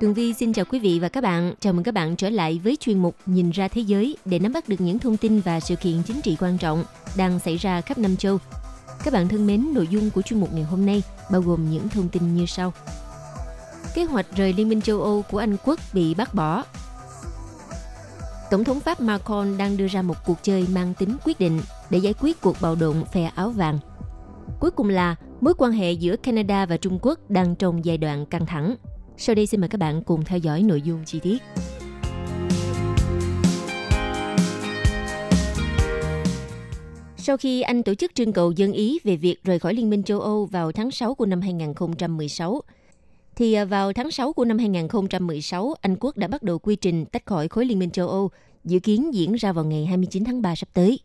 Tường Vi xin chào quý vị và các bạn. Chào mừng các bạn trở lại với chuyên mục Nhìn ra thế giới để nắm bắt được những thông tin và sự kiện chính trị quan trọng đang xảy ra khắp năm châu. Các bạn thân mến, nội dung của chuyên mục ngày hôm nay bao gồm những thông tin như sau. Kế hoạch rời Liên minh châu Âu của Anh quốc bị bác bỏ. Tổng thống Pháp Macron đang đưa ra một cuộc chơi mang tính quyết định để giải quyết cuộc bạo động phe áo vàng. Cuối cùng là mối quan hệ giữa Canada và Trung Quốc đang trong giai đoạn căng thẳng – sau đây xin mời các bạn cùng theo dõi nội dung chi tiết. Sau khi Anh tổ chức trưng cầu dân Ý về việc rời khỏi Liên minh châu Âu vào tháng 6 của năm 2016, thì à, vào tháng 6 của năm 2016, Anh Quốc đã bắt đầu quy trình tách khỏi khối Liên minh châu Âu, dự kiến diễn ra vào ngày 29 tháng 3 sắp tới.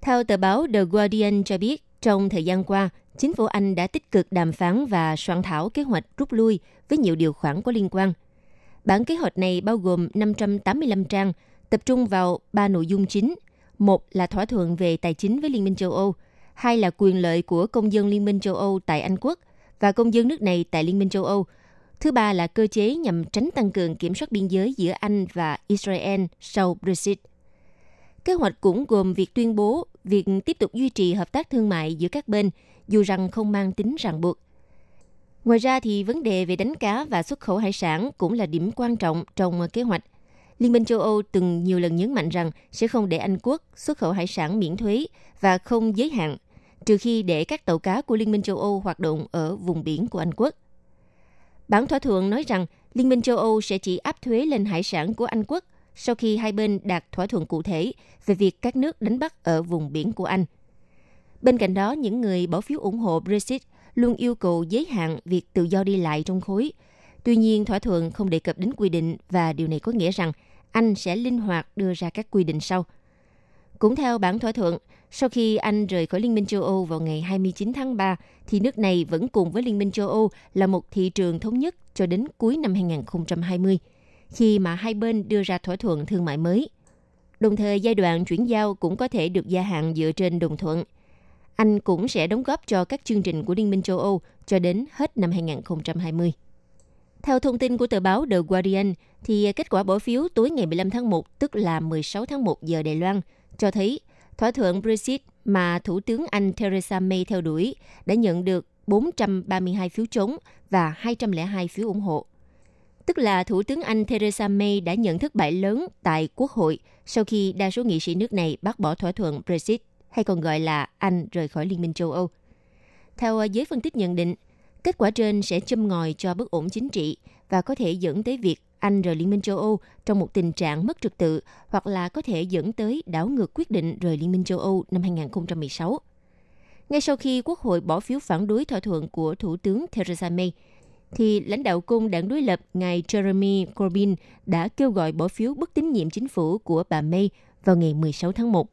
Theo tờ báo The Guardian cho biết, trong thời gian qua, chính phủ Anh đã tích cực đàm phán và soạn thảo kế hoạch rút lui với nhiều điều khoản có liên quan. Bản kế hoạch này bao gồm 585 trang, tập trung vào ba nội dung chính. Một là thỏa thuận về tài chính với Liên minh châu Âu, hai là quyền lợi của công dân Liên minh châu Âu tại Anh quốc và công dân nước này tại Liên minh châu Âu. Thứ ba là cơ chế nhằm tránh tăng cường kiểm soát biên giới giữa Anh và Israel sau Brexit. Kế hoạch cũng gồm việc tuyên bố việc tiếp tục duy trì hợp tác thương mại giữa các bên, dù rằng không mang tính ràng buộc. Ngoài ra thì vấn đề về đánh cá và xuất khẩu hải sản cũng là điểm quan trọng trong kế hoạch. Liên minh châu Âu từng nhiều lần nhấn mạnh rằng sẽ không để Anh quốc xuất khẩu hải sản miễn thuế và không giới hạn, trừ khi để các tàu cá của Liên minh châu Âu hoạt động ở vùng biển của Anh quốc. Bản thỏa thuận nói rằng Liên minh châu Âu sẽ chỉ áp thuế lên hải sản của Anh quốc sau khi hai bên đạt thỏa thuận cụ thể về việc các nước đánh bắt ở vùng biển của Anh. Bên cạnh đó, những người bỏ phiếu ủng hộ Brexit luôn yêu cầu giới hạn việc tự do đi lại trong khối. Tuy nhiên, thỏa thuận không đề cập đến quy định và điều này có nghĩa rằng Anh sẽ linh hoạt đưa ra các quy định sau. Cũng theo bản thỏa thuận, sau khi Anh rời khỏi Liên minh châu Âu vào ngày 29 tháng 3, thì nước này vẫn cùng với Liên minh châu Âu là một thị trường thống nhất cho đến cuối năm 2020, khi mà hai bên đưa ra thỏa thuận thương mại mới. Đồng thời, giai đoạn chuyển giao cũng có thể được gia hạn dựa trên đồng thuận – anh cũng sẽ đóng góp cho các chương trình của Liên minh châu Âu cho đến hết năm 2020. Theo thông tin của tờ báo The Guardian, thì kết quả bỏ phiếu tối ngày 15 tháng 1, tức là 16 tháng 1 giờ Đài Loan, cho thấy thỏa thuận Brexit mà Thủ tướng Anh Theresa May theo đuổi đã nhận được 432 phiếu chống và 202 phiếu ủng hộ. Tức là Thủ tướng Anh Theresa May đã nhận thất bại lớn tại Quốc hội sau khi đa số nghị sĩ nước này bác bỏ thỏa thuận Brexit hay còn gọi là Anh rời khỏi Liên minh châu Âu. Theo giới phân tích nhận định, kết quả trên sẽ châm ngòi cho bất ổn chính trị và có thể dẫn tới việc Anh rời Liên minh châu Âu trong một tình trạng mất trật tự hoặc là có thể dẫn tới đảo ngược quyết định rời Liên minh châu Âu năm 2016. Ngay sau khi Quốc hội bỏ phiếu phản đối thỏa thuận của Thủ tướng Theresa May, thì lãnh đạo cung đảng đối lập ngài Jeremy Corbyn đã kêu gọi bỏ phiếu bất tín nhiệm chính phủ của bà May vào ngày 16 tháng 1.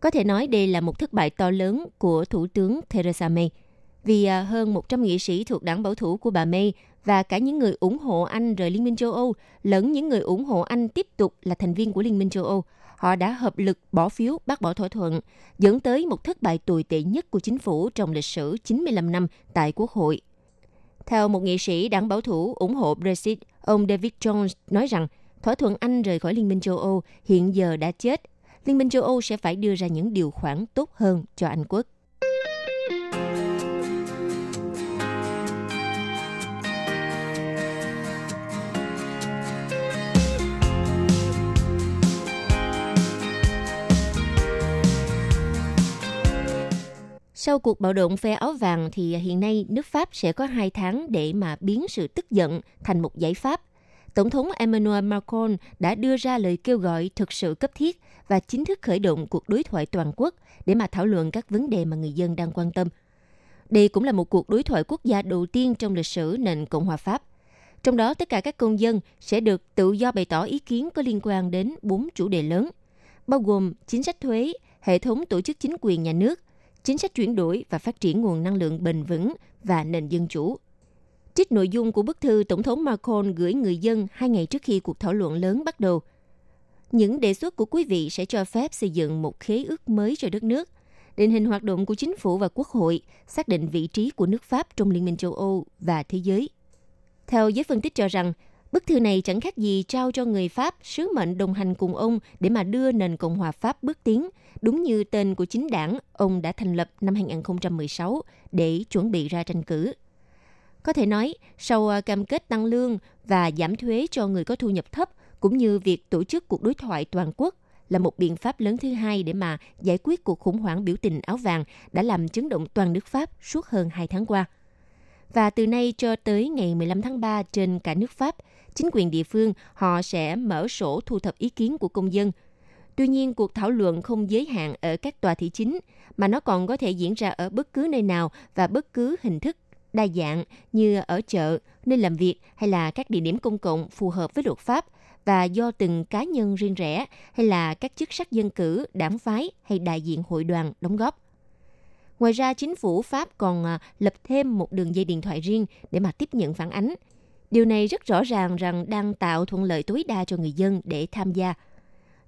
Có thể nói đây là một thất bại to lớn của Thủ tướng Theresa May, vì à, hơn 100 nghị sĩ thuộc đảng bảo thủ của bà May và cả những người ủng hộ Anh rời Liên minh châu Âu lẫn những người ủng hộ Anh tiếp tục là thành viên của Liên minh châu Âu, họ đã hợp lực bỏ phiếu bác bỏ thỏa thuận, dẫn tới một thất bại tồi tệ nhất của chính phủ trong lịch sử 95 năm tại Quốc hội. Theo một nghị sĩ đảng bảo thủ ủng hộ Brexit, ông David Jones nói rằng thỏa thuận Anh rời khỏi Liên minh châu Âu hiện giờ đã chết Liên minh châu Âu sẽ phải đưa ra những điều khoản tốt hơn cho Anh quốc. Sau cuộc bạo động phe áo vàng thì hiện nay nước Pháp sẽ có hai tháng để mà biến sự tức giận thành một giải pháp. Tổng thống Emmanuel Macron đã đưa ra lời kêu gọi thực sự cấp thiết và chính thức khởi động cuộc đối thoại toàn quốc để mà thảo luận các vấn đề mà người dân đang quan tâm. Đây cũng là một cuộc đối thoại quốc gia đầu tiên trong lịch sử nền Cộng hòa Pháp. Trong đó, tất cả các công dân sẽ được tự do bày tỏ ý kiến có liên quan đến bốn chủ đề lớn, bao gồm chính sách thuế, hệ thống tổ chức chính quyền nhà nước, chính sách chuyển đổi và phát triển nguồn năng lượng bền vững và nền dân chủ. Trích nội dung của bức thư Tổng thống Macron gửi người dân hai ngày trước khi cuộc thảo luận lớn bắt đầu. Những đề xuất của quý vị sẽ cho phép xây dựng một khế ước mới cho đất nước, định hình hoạt động của chính phủ và quốc hội, xác định vị trí của nước Pháp trong Liên minh châu Âu và thế giới. Theo giới phân tích cho rằng, bức thư này chẳng khác gì trao cho người Pháp sứ mệnh đồng hành cùng ông để mà đưa nền Cộng hòa Pháp bước tiến, đúng như tên của chính đảng ông đã thành lập năm 2016 để chuẩn bị ra tranh cử. Có thể nói, sau à, cam kết tăng lương và giảm thuế cho người có thu nhập thấp, cũng như việc tổ chức cuộc đối thoại toàn quốc là một biện pháp lớn thứ hai để mà giải quyết cuộc khủng hoảng biểu tình áo vàng đã làm chấn động toàn nước Pháp suốt hơn hai tháng qua. Và từ nay cho tới ngày 15 tháng 3 trên cả nước Pháp, chính quyền địa phương họ sẽ mở sổ thu thập ý kiến của công dân. Tuy nhiên, cuộc thảo luận không giới hạn ở các tòa thị chính, mà nó còn có thể diễn ra ở bất cứ nơi nào và bất cứ hình thức đa dạng như ở chợ, nơi làm việc hay là các địa điểm công cộng phù hợp với luật pháp và do từng cá nhân riêng rẽ hay là các chức sắc dân cử, đảng phái hay đại diện hội đoàn đóng góp. Ngoài ra, chính phủ Pháp còn à, lập thêm một đường dây điện thoại riêng để mà tiếp nhận phản ánh. Điều này rất rõ ràng rằng đang tạo thuận lợi tối đa cho người dân để tham gia.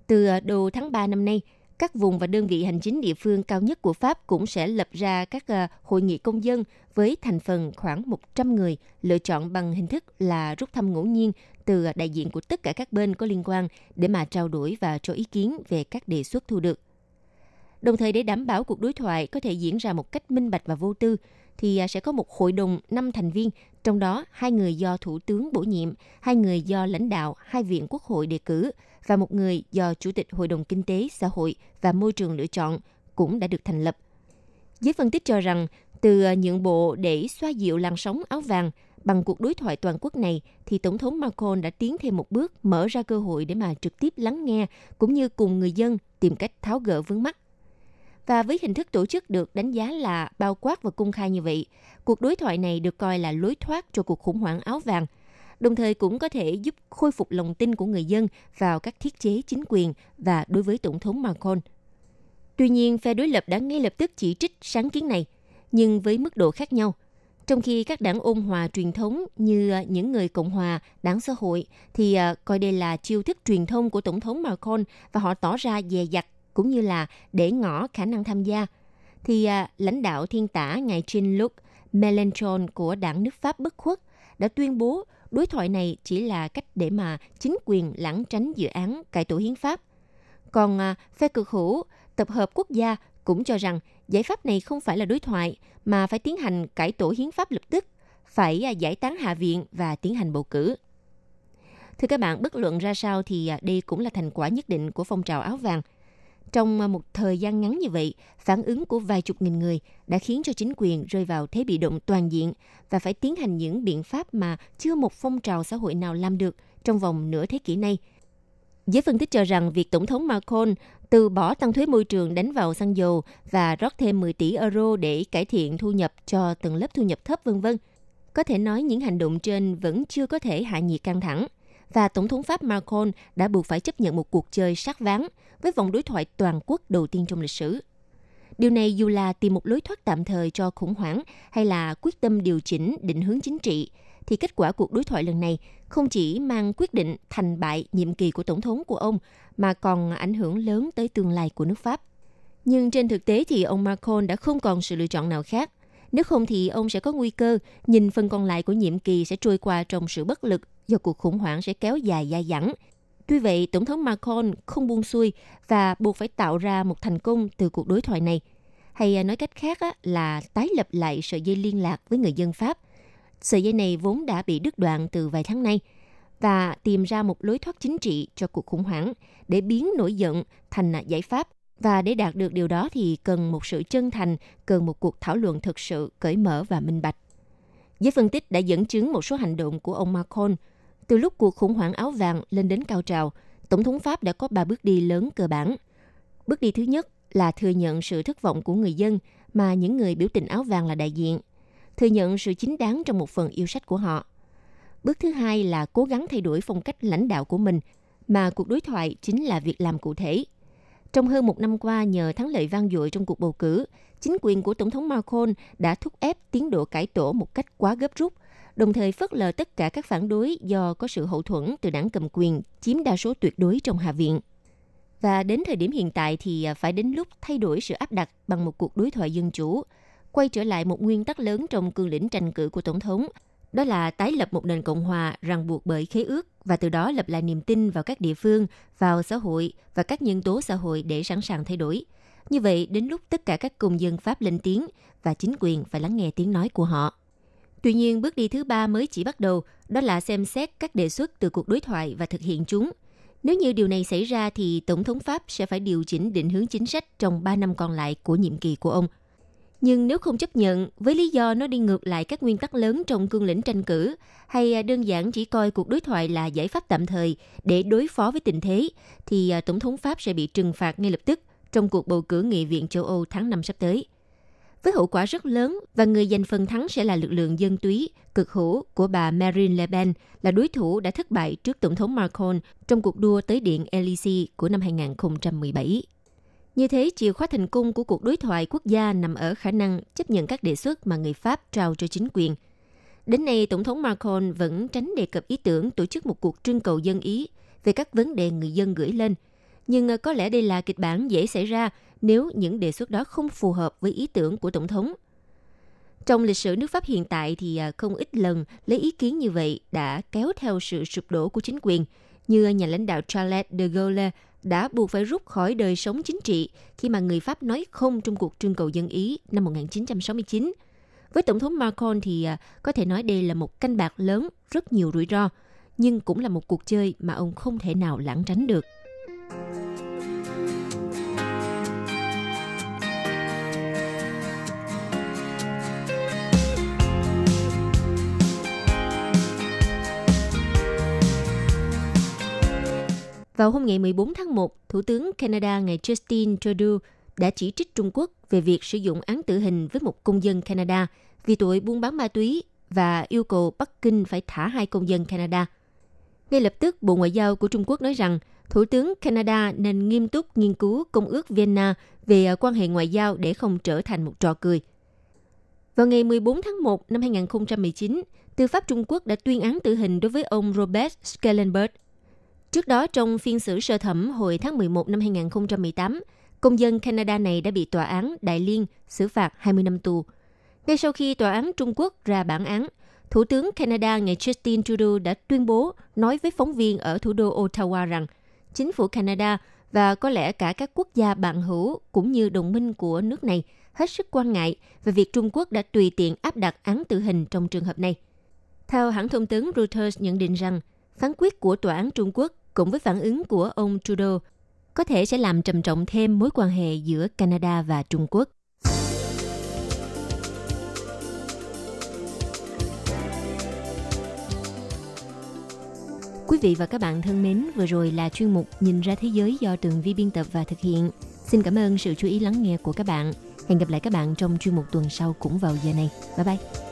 Từ à, đầu tháng 3 năm nay, các vùng và đơn vị hành chính địa phương cao nhất của Pháp cũng sẽ lập ra các à, hội nghị công dân với thành phần khoảng 100 người lựa chọn bằng hình thức là rút thăm ngẫu nhiên từ đại diện của tất cả các bên có liên quan để mà trao đổi và cho ý kiến về các đề xuất thu được. Đồng thời để đảm bảo cuộc đối thoại có thể diễn ra một cách minh bạch và vô tư, thì à, sẽ có một hội đồng 5 thành viên, trong đó hai người do Thủ tướng bổ nhiệm, hai người do lãnh đạo hai viện quốc hội đề cử và một người do Chủ tịch Hội đồng Kinh tế, Xã hội và Môi trường lựa chọn cũng đã được thành lập. Giới phân tích cho rằng, từ à, nhượng bộ để xoa dịu làn sóng áo vàng, bằng cuộc đối thoại toàn quốc này thì Tổng thống Macron đã tiến thêm một bước mở ra cơ hội để mà trực tiếp lắng nghe cũng như cùng người dân tìm cách tháo gỡ vướng mắt. Và với hình thức tổ chức được đánh giá là bao quát và công khai như vậy, cuộc đối thoại này được coi là lối thoát cho cuộc khủng hoảng áo vàng, đồng thời cũng có thể giúp khôi phục lòng tin của người dân vào các thiết chế chính quyền và đối với Tổng thống Macron. Tuy nhiên, phe đối lập đã ngay lập tức chỉ trích sáng kiến này, nhưng với mức độ khác nhau. Trong khi các đảng ôn hòa truyền thống như à, những người Cộng hòa, đảng xã hội thì à, coi đây là chiêu thức truyền thông của Tổng thống Macron và họ tỏ ra dè dặt cũng như là để ngỏ khả năng tham gia, thì à, lãnh đạo thiên tả ngài Jean-Luc Mélenchon của đảng nước Pháp bất khuất đã tuyên bố đối thoại này chỉ là cách để mà chính quyền lãng tránh dự án cải tổ hiến pháp. Còn à, phe cực hữu tập hợp quốc gia cũng cho rằng giải pháp này không phải là đối thoại mà phải tiến hành cải tổ hiến pháp lập tức, phải à, giải tán hạ viện và tiến hành bầu cử. Thưa các bạn, bất luận ra sao thì à, đây cũng là thành quả nhất định của phong trào áo vàng – trong à, một thời gian ngắn như vậy, phản ứng của vài chục nghìn người đã khiến cho chính quyền rơi vào thế bị động toàn diện và phải tiến hành những biện pháp mà chưa một phong trào xã hội nào làm được trong vòng nửa thế kỷ nay. Giới phân tích cho rằng việc Tổng thống Macron từ bỏ tăng thuế môi trường đánh vào xăng dầu và rót thêm 10 tỷ euro để cải thiện thu nhập cho tầng lớp thu nhập thấp vân vân. Có thể nói những hành động trên vẫn chưa có thể hạ nhiệt căng thẳng và Tổng thống Pháp Macron đã buộc phải chấp nhận một cuộc chơi sát ván với vòng đối thoại toàn quốc đầu tiên trong lịch sử. Điều này dù là tìm một lối thoát tạm thời cho khủng hoảng hay là quyết tâm điều chỉnh định hướng chính trị, thì kết quả cuộc đối thoại lần này không chỉ mang quyết định thành bại nhiệm kỳ của tổng thống của ông mà còn ảnh hưởng lớn tới tương lai của nước Pháp. Nhưng trên thực tế thì ông Macron đã không còn sự lựa chọn nào khác. Nếu không thì ông sẽ có nguy cơ nhìn phần còn lại của nhiệm kỳ sẽ trôi qua trong sự bất lực do cuộc khủng hoảng sẽ kéo dài dai dẳng. Tuy vậy, Tổng thống Macron không buông xuôi và buộc phải tạo ra một thành công từ cuộc đối thoại này. Hay nói cách khác là tái lập lại sợi dây liên lạc với người dân Pháp. Sợi dây này vốn đã bị đứt đoạn từ vài tháng nay và tìm ra một lối thoát chính trị cho cuộc khủng hoảng để biến nổi giận thành giải pháp. Và để đạt được điều đó thì cần một sự chân thành, cần một cuộc thảo luận thực sự cởi mở và minh bạch. Giới phân tích đã dẫn chứng một số hành động của ông Macron – từ lúc cuộc khủng hoảng áo vàng lên đến cao trào, Tổng thống Pháp đã có ba bước đi lớn cơ bản. Bước đi thứ nhất là thừa nhận sự thất vọng của người dân mà những người biểu tình áo vàng là đại diện, thừa nhận sự chính đáng trong một phần yêu sách của họ. Bước thứ hai là cố gắng thay đổi phong cách lãnh đạo của mình, mà cuộc đối thoại chính là việc làm cụ thể. Trong hơn một năm qua, nhờ thắng lợi vang dội trong cuộc bầu cử, chính quyền của Tổng thống Macron đã thúc ép tiến độ cải tổ một cách quá gấp rút, đồng thời phớt lờ tất cả các phản đối do có sự hậu thuẫn từ đảng cầm quyền chiếm đa số tuyệt đối trong Hạ viện. Và đến thời điểm hiện tại thì à, phải đến lúc thay đổi sự áp đặt bằng một cuộc đối thoại dân chủ, quay trở lại một nguyên tắc lớn trong cương lĩnh tranh cử của Tổng thống, đó là tái lập một nền Cộng hòa ràng buộc bởi khế ước và từ đó lập lại niềm tin vào các địa phương, vào xã hội và các nhân tố xã hội để sẵn sàng thay đổi. Như vậy, đến lúc tất cả các công dân Pháp lên tiếng và chính quyền phải lắng nghe tiếng nói của họ. Tuy nhiên, bước đi thứ ba mới chỉ bắt đầu, đó là xem xét các đề xuất từ cuộc đối thoại và thực hiện chúng. Nếu như điều này xảy ra thì Tổng thống Pháp sẽ phải điều chỉnh định hướng chính sách trong 3 năm còn lại của nhiệm kỳ của ông. Nhưng nếu không chấp nhận, với lý do nó đi ngược lại các nguyên tắc lớn trong cương lĩnh tranh cử, hay à, đơn giản chỉ coi cuộc đối thoại là giải pháp tạm thời để đối phó với tình thế, thì à, Tổng thống Pháp sẽ bị trừng phạt ngay lập tức trong cuộc bầu cử Nghị viện châu Âu tháng 5 sắp tới với hậu quả rất lớn và người giành phần thắng sẽ là lực lượng dân túy, cực hữu của bà Marine Le Pen, là đối thủ đã thất bại trước Tổng thống Macron trong cuộc đua tới Điện Elysee của năm 2017. Như thế, chìa khóa thành công của cuộc đối thoại quốc gia nằm ở khả năng chấp nhận các đề xuất mà người Pháp trao cho chính quyền. Đến nay, Tổng thống Macron vẫn tránh đề cập ý tưởng tổ chức một cuộc trưng cầu dân Ý về các vấn đề người dân gửi lên. Nhưng ờ, có lẽ đây là kịch bản dễ xảy ra nếu những đề xuất đó không phù hợp với ý tưởng của Tổng thống. Trong lịch sử nước Pháp hiện tại thì ờ, không ít lần lấy ý kiến như vậy đã kéo theo sự sụp đổ của chính quyền, như nhà lãnh đạo Charles de Gaulle đã buộc phải rút khỏi đời sống chính trị khi mà người Pháp nói không trong cuộc trưng cầu dân Ý năm 1969. Với Tổng thống Macron thì à, có thể nói đây là một canh bạc lớn, rất nhiều rủi ro, nhưng cũng là một cuộc chơi mà ông không thể nào lãng tránh được. Vào hôm ngày 14 tháng 1, Thủ tướng Canada ngày Justin Trudeau đã chỉ trích Trung Quốc về việc sử dụng án tử hình với một công dân Canada vì tội buôn bán ma túy và yêu cầu Bắc Kinh phải thả hai công dân Canada. Ngay lập tức, Bộ Ngoại giao của Trung Quốc nói rằng Thủ tướng Canada nên nghiêm túc nghiên cứu Công ước Vienna về quan hệ ngoại giao để không trở thành một trò cười. Vào ngày 14 tháng 1 năm 2019, Tư pháp Trung Quốc đã tuyên án tử hình đối với ông Robert Schellenberg, Trước đó, trong phiên xử sơ thẩm hồi tháng 11 năm 2018, công dân Canada này đã bị tòa án Đại Liên xử phạt 20 năm tù. Ngay sau khi tòa án Trung Quốc ra bản án, Thủ tướng Canada ngày Justin Trudeau đã tuyên bố nói với phóng viên ở thủ đô Ottawa rằng chính phủ Canada và có lẽ cả các quốc gia bạn hữu cũng như đồng minh của nước này hết sức quan ngại về việc Trung Quốc đã tùy tiện áp đặt án tử hình trong trường hợp này. Theo hãng thông tấn Reuters nhận định rằng, phán quyết của tòa án Trung Quốc cũng với phản ứng của ông Trudeau, có thể sẽ làm trầm trọng thêm mối quan hệ giữa Canada và Trung Quốc. Quý vị và các bạn thân mến, vừa rồi là chuyên mục Nhìn ra thế giới do Tường Vi biên tập và thực hiện. Xin cảm ơn sự chú ý lắng nghe của các bạn. Hẹn gặp lại các bạn trong chuyên mục tuần sau cũng vào giờ này. Bye bye!